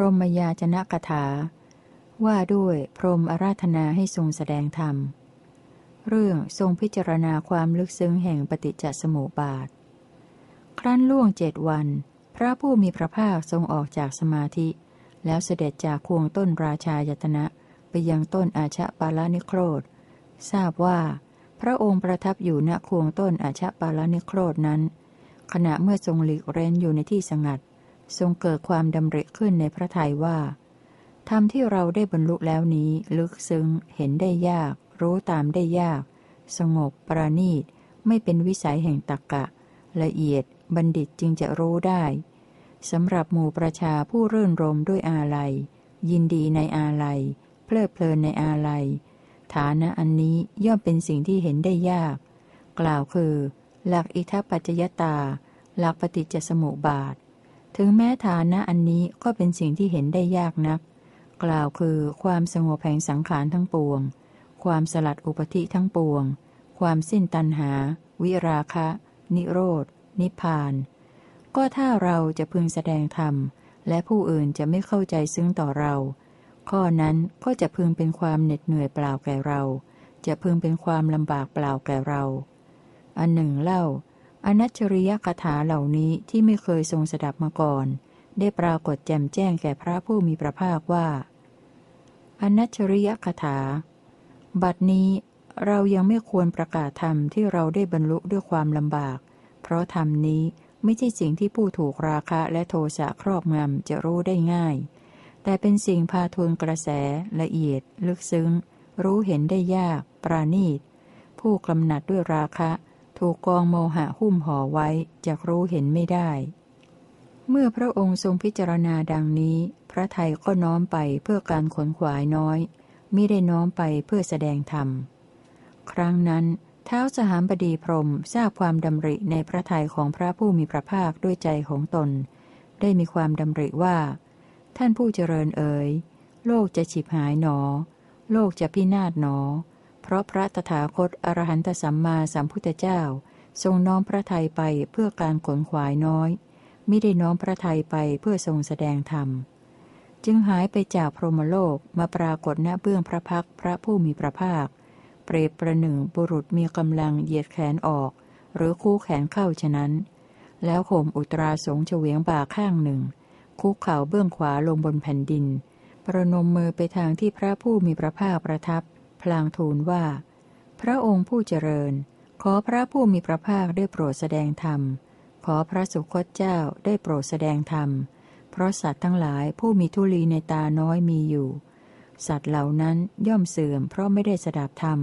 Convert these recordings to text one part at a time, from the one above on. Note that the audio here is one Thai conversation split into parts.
รหมยาจนะกถา ว่าด้วยพรหมอาราธนาให้ทรงแสดงธรรม เรื่องทรงพิจารณาความลึกซึ้งแห่งปฏิจจสมุปบาท ครั้นล่วงเจ็ดวัน พระผู้มีพระภาคทรงออกจากสมาธิ แล้วเสด็จจากควงต้นราชายตนะไปยังต้นอาชะปาลานิโครธ ทราบว่า พระองค์ประทับอยู่ณควงต้นอาชะปาลานิโครธนั้น ขณะเมื่อทรงหลีกเร้นอยู่ในที่สงัด ทรงเกิดความดำริขึ้นในพระทัยว่าธรรมที่เราได้บรรลุแล้วนี้ลึกซึ้งเห็นได้ยาก รู้ตามได้ยาก สงบประณีต ไม่เป็นวิสัยแห่งตักกะ ละเอียดบัณฑิตจึงจะรู้ได้สำหรับหมู่ประชาผู้เรื่นรมด้วยอาลัย ยินดีในอาลัย เพลิดเพลินในอาลัย ฐานะอันนี้ย่อมเป็นสิ่งที่เห็นได้ยาก กล่าวคือ หลักอิทัปปัจจยตา หลักปฏิจจสมุปบาท ถึงแม้ฐานะอันนี้ก็เป็นสิ่งที่เห็นได้ยากนัก กล่าวคือความสงบแห่งสังขารทั้งปวง ความสลัดอุปธิทั้งปวง ความสิ้นตัณหา วิราคะ นิโรธนิพพาน ก็ถ้าเราจะพึงแสดงธรรม และผู้อื่นจะไม่เข้าใจซึ้งต่อเรา ข้อนั้นก็จะพึงเป็นความเหน็ดเหนื่อยเปล่าแก่เรา จะพึงเป็นความลำบากเปล่าแก่เรา อันหนึ่งเล่า อนัชริยคาถาเหล่านี้ที่ไม่เคยทรงสดับมาก่อน ได้ปรากฏแจ่มแจ้งแก่พระผู้มีพระภาคว่า อนัชริยคาถา บัดนี้เรายังไม่ควรประกาศธรรมที่เราได้บรรลุด้วยความลำบาก เพราะธรรมนี้ไม่ใช่สิ่งที่ผู้ถูกราคะและโทสะครอบงำจะรู้ได้ง่าย แต่เป็นสิ่งพาทวนกระแสละเอียด ลึกซึ้ง รู้เห็นได้ยาก ปราณีต ผู้กำหนัดด้วยราคะ ถูกกองโมหะหุ้มห่อไว้จะรู้เห็นไม่ได้ เมื่อพระองค์ทรงพิจารณาดังนี้ พระไทยก็น้อมไปเพื่อการขนขวายน้อยมิได้น้อมไปเพื่อแสดงธรรม ครั้งนั้นเท้าสหามบดีพรมทราบความดำริในพระทัยของพระผู้มีพระภาคด้วยใจของตน ได้มีความดำริว่า ท่านผู้เจริญเอ๋ยโลกจะฉิบหายหนอ โลกจะพินาศหนอ ราะพระตถาคตอรหันตสัมมาสัมพุทธเจ้า ทรงน้อมพระทัยไปเพื่อการขนขวายน้อยมิได้น้อมพระทัยไปเพื่อทรงแสดงธรรม จึงหายไปจากพรหมโลกมาปรากฏณเบื้องพระพักพระผู้มีพระภาค เปรตประหนึ่งบุรุษมีกำลังเหยียดแขนออก หรือคู่แขนเข้าฉะนั้น แล้วข่มอุตราสงเฉวียงบ่าข้างหนึ่ง คุกเข่าเบื้องขวาลงบนแผ่นดิน ประนมมือไปทางที่พระผู้มีพระภาคประทับ พลางทูลว่า พระองค์ผู้เจริญ ขอพระผู้มีพระภาคได้โปรดแสดงธรรม ขอพระสุคตเจ้าได้โปรดแสดงธรรม เพราะสัตว์ทั้งหลายผู้มีทุลีในตาน้อยมีอยู่ สัตว์เหล่านั้นย่อมเสื่อมเพราะไม่ได้สดับธรรม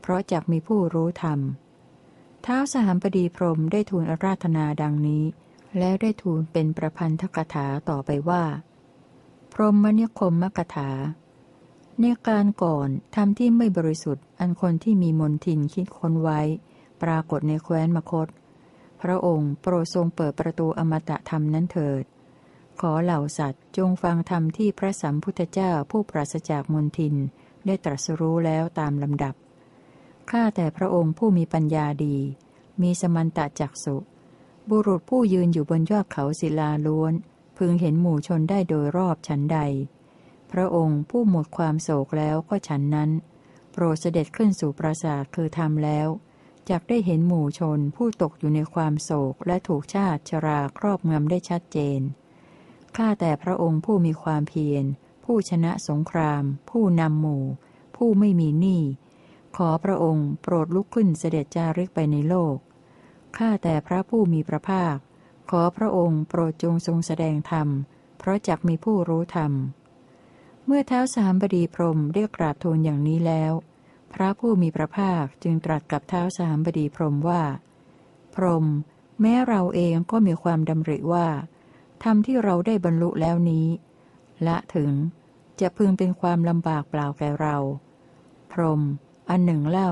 เพราะจักมีผู้รู้ธรรมท้าวสหามปดีพรมได้ทูลอาราธนาดังนี้ แล้วได้ทูลเป็นประพันธกถาต่อไปว่า พรหมนิคมมกถา ในการก่อนทำที่ไม่บริสุทธิ์ อันคนที่มีมนทินคิดค้นไว้ ปรากฏในแคว้นมคต พระองค์โปรดทรงเปิดประตูอมตะธรรมนั้นเถิด ขอเหล่าสัตว์จงฟังธรรมที่พระสัมพุทธเจ้าผู้ปราศจากมนทินได้ตรัสรู้แล้วตามลำดับ ข้าแต่พระองค์ผู้มีปัญญาดี มีสมันตะจักสุ บุรุษผู้ยืนอยู่บนยอดเขาศิลาล้วน พึงเห็นหมู่ชนได้โดยรอบฉันใด พระองค์ผู้หมดความโศกแล้วก็ฉันนั้น โปรดเสด็จขึ้นสู่ปราสาทคือทำแล้วจักได้เห็นหมู่ชนผู้ตกอยู่ในความโศกและถูกชาติชราครอบงำได้ชัดเจน ข้าแต่พระองค์ผู้มีความเพียร ผู้ชนะสงคราม ผู้นำหมู่ ผู้ไม่มีหนี้ ขอพระองค์โปรดลุกขึ้นเสด็จจาริกไปในโลก ข้าแต่พระผู้มีพระภาค ขอพระองค์โปรดจงทรงแสดงธรรม เพราะจักมีผู้รู้ธรรม เมื่อเท้าสามบดีพรมเรียกกราบทูลอย่างนี้แล้ว พระผู้มีพระภาคจึงตรัสกับเท้าสามบดีพรมว่า พรม แม้เราเองก็มีความดำริว่าธรรมที่เราได้บรรลุแล้วนี้ ละถึงจะพึงเป็นความลำบากเปล่าแก่เรา พรม อันหนึ่งเล่า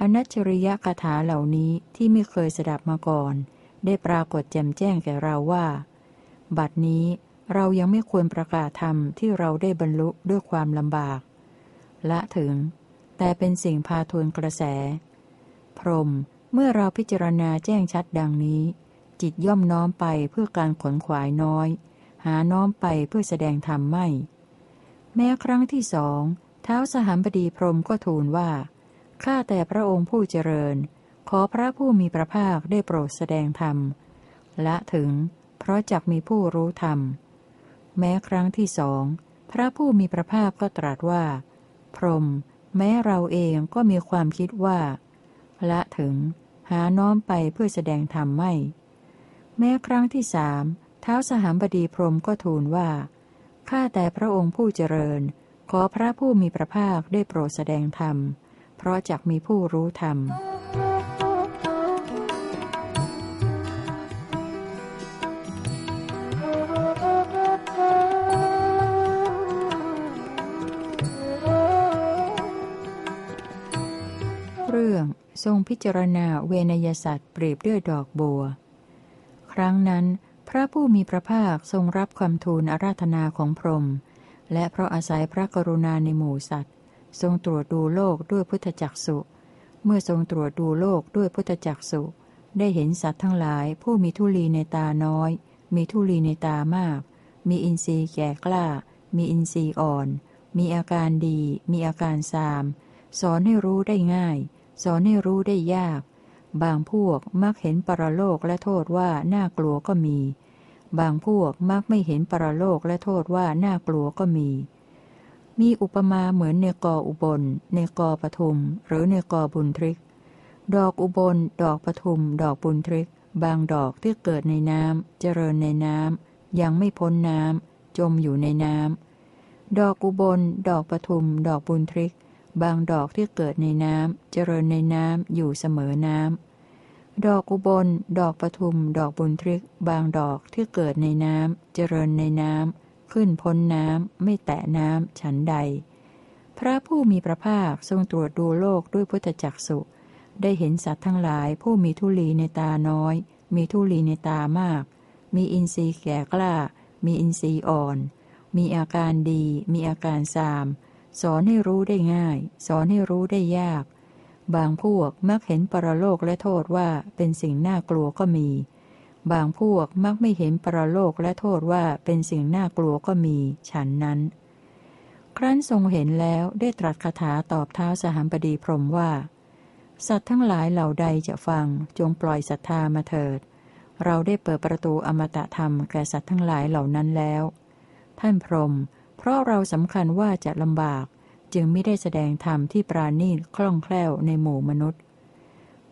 อนัชริยะคาถาเหล่านี้ที่ไม่เคยสดับมาก่อน ได้ปรากฏแจ่มแจ้งแก่เราว่า บัดนี้ เรายังไม่ควรประกาศธรรมที่เราได้บรรลุด้วยความลำบาก ละถึง แต่เป็นสิ่งพาทวนกระแส พรมเมื่อเราพิจารณาแจ้งชัดดังนี้ จิตย่อมน้อมไปเพื่อการขนขวายน้อย หาน้อมไปเพื่อแสดงธรรมไม่ แม้ครั้งที่สองเท้าสหัมบดีพรมก็ทูลว่าข้าแต่พระองค์ผู้เจริญ ขอพระผู้มีพระภาคได้โปรดแสดงธรรม ละถึง เพราะจักมีผู้รู้ธรรม แม้ครั้งที่สอง พระผู้มีพระภาคก็ตรัสว่า พรมแม้เราเองก็มีความคิดว่า ละถึง หาน้อมไปเพื่อแสดงธรรมไม่ แม้ครั้งที่สามเท้าสหัมบดีพรมก็ทูลว่า ข้าแต่พระองค์ผู้เจริญ ขอพระผู้มีพระภาคได้โปรดแสดงธรรม เพราะจักมีผู้รู้ธรรม รงทรงพิจารณาเวนยสัตว์เปรียบด้วยดอกบัว ครั้งนั้น พระผู้มีพระภาคทรงรับคำทูลอาราธนาของพรหมและเพราะอาศัยพระกรุณาในหมู่สัตว์ ทรงตรวจดูโลกด้วยพุทธจักสุ เมื่อทรงตรวจดูโลกด้วยพุทธจักสุได้เห็นสัตว์ทั้งหลาย ผู้มีทุลีในตาน้อย มีทุลีในตามาก มีอินทรีย์แก่กล้า มีอินทรีย์อ่อน มีอาการดี มีอาการซาม สอนให้รู้ได้ง่าย สอนให้รู้ได้ยาก บางพวกมักเห็นปรโลกและโทษว่าน่ากลัวก็มี บางพวกมักไม่เห็นปรโลกและโทษว่าน่ากลัวก็มี มีอุปมาเหมือนในกออุบล ในกอปทุม หรือในกอบุญทริก ดอกอุบล ดอกปทุม ดอกบุญทริก บางดอกที่เกิดในน้ำเจริญในน้ำยังไม่พ้นน้ำจมอยู่ในน้ำดอกอุบล ดอกปทุม ดอกบุญทริก บางดอกที่เกิดในน้ำเจริญในน้ำอยู่เสมอน้ำ ดอกอุบล ดอกปทุม ดอกบุญทริก บางดอกที่เกิดในน้ำเจริญในน้ำ ขึ้นพ้นน้ำ ไม่แตะน้ำ ฉันใด พระผู้มีพระภาคทรงตรวจดูโลกด้วยพุทธจักสุได้เห็นสัตว์ทั้งหลายผู้มีทุลีในตาน้อย มีทุลีในตามาก มีอินทรีย์แก่กล้า มีอินทรีย์อ่อน มีอาการดี มีอาการซาม สอนให้รู้ได้ง่าย สอนให้รู้ได้ยาก บางพวกมักเห็นปรโลกและโทษว่าเป็นสิ่งน่ากลัวก็มี บางพวกมักไม่เห็นปรโลกและโทษว่าเป็นสิ่งน่ากลัวก็มีฉันนั้น ครั้นทรงเห็นแล้วได้ตรัสคาถาตอบเท้าสหัมปดีพรมว่า สัตว์ทั้งหลายเหล่าใดจะฟังจงปล่อยศรัทธามาเถิด เราได้เปิดประตูอมตะธรรมแก่สัตว์ทั้งหลายเหล่านั้นแล้ว ท่านพรหม เพราะเราสำคัญว่าจะลำบาก จึงไม่ได้แสดงธรรมที่ปราณีตคล่องแคล่วในหมู่มนุษย์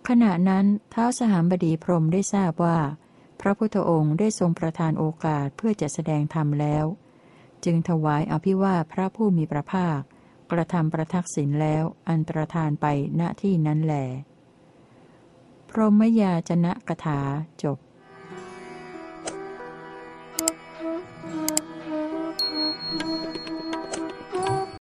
ขณะนั้นเท้าสหัมบดีพรมได้ทราบว่า พระพุทธองค์ได้ทรงประทานโอกาสเพื่อจะแสดงธรรมแล้ว จึงถวายอภิวาพระผู้มีพระภาค กระทำประทักษิณแล้วอันตรธานไปณที่นั้นแหลพรหมยาจนะกถาจบ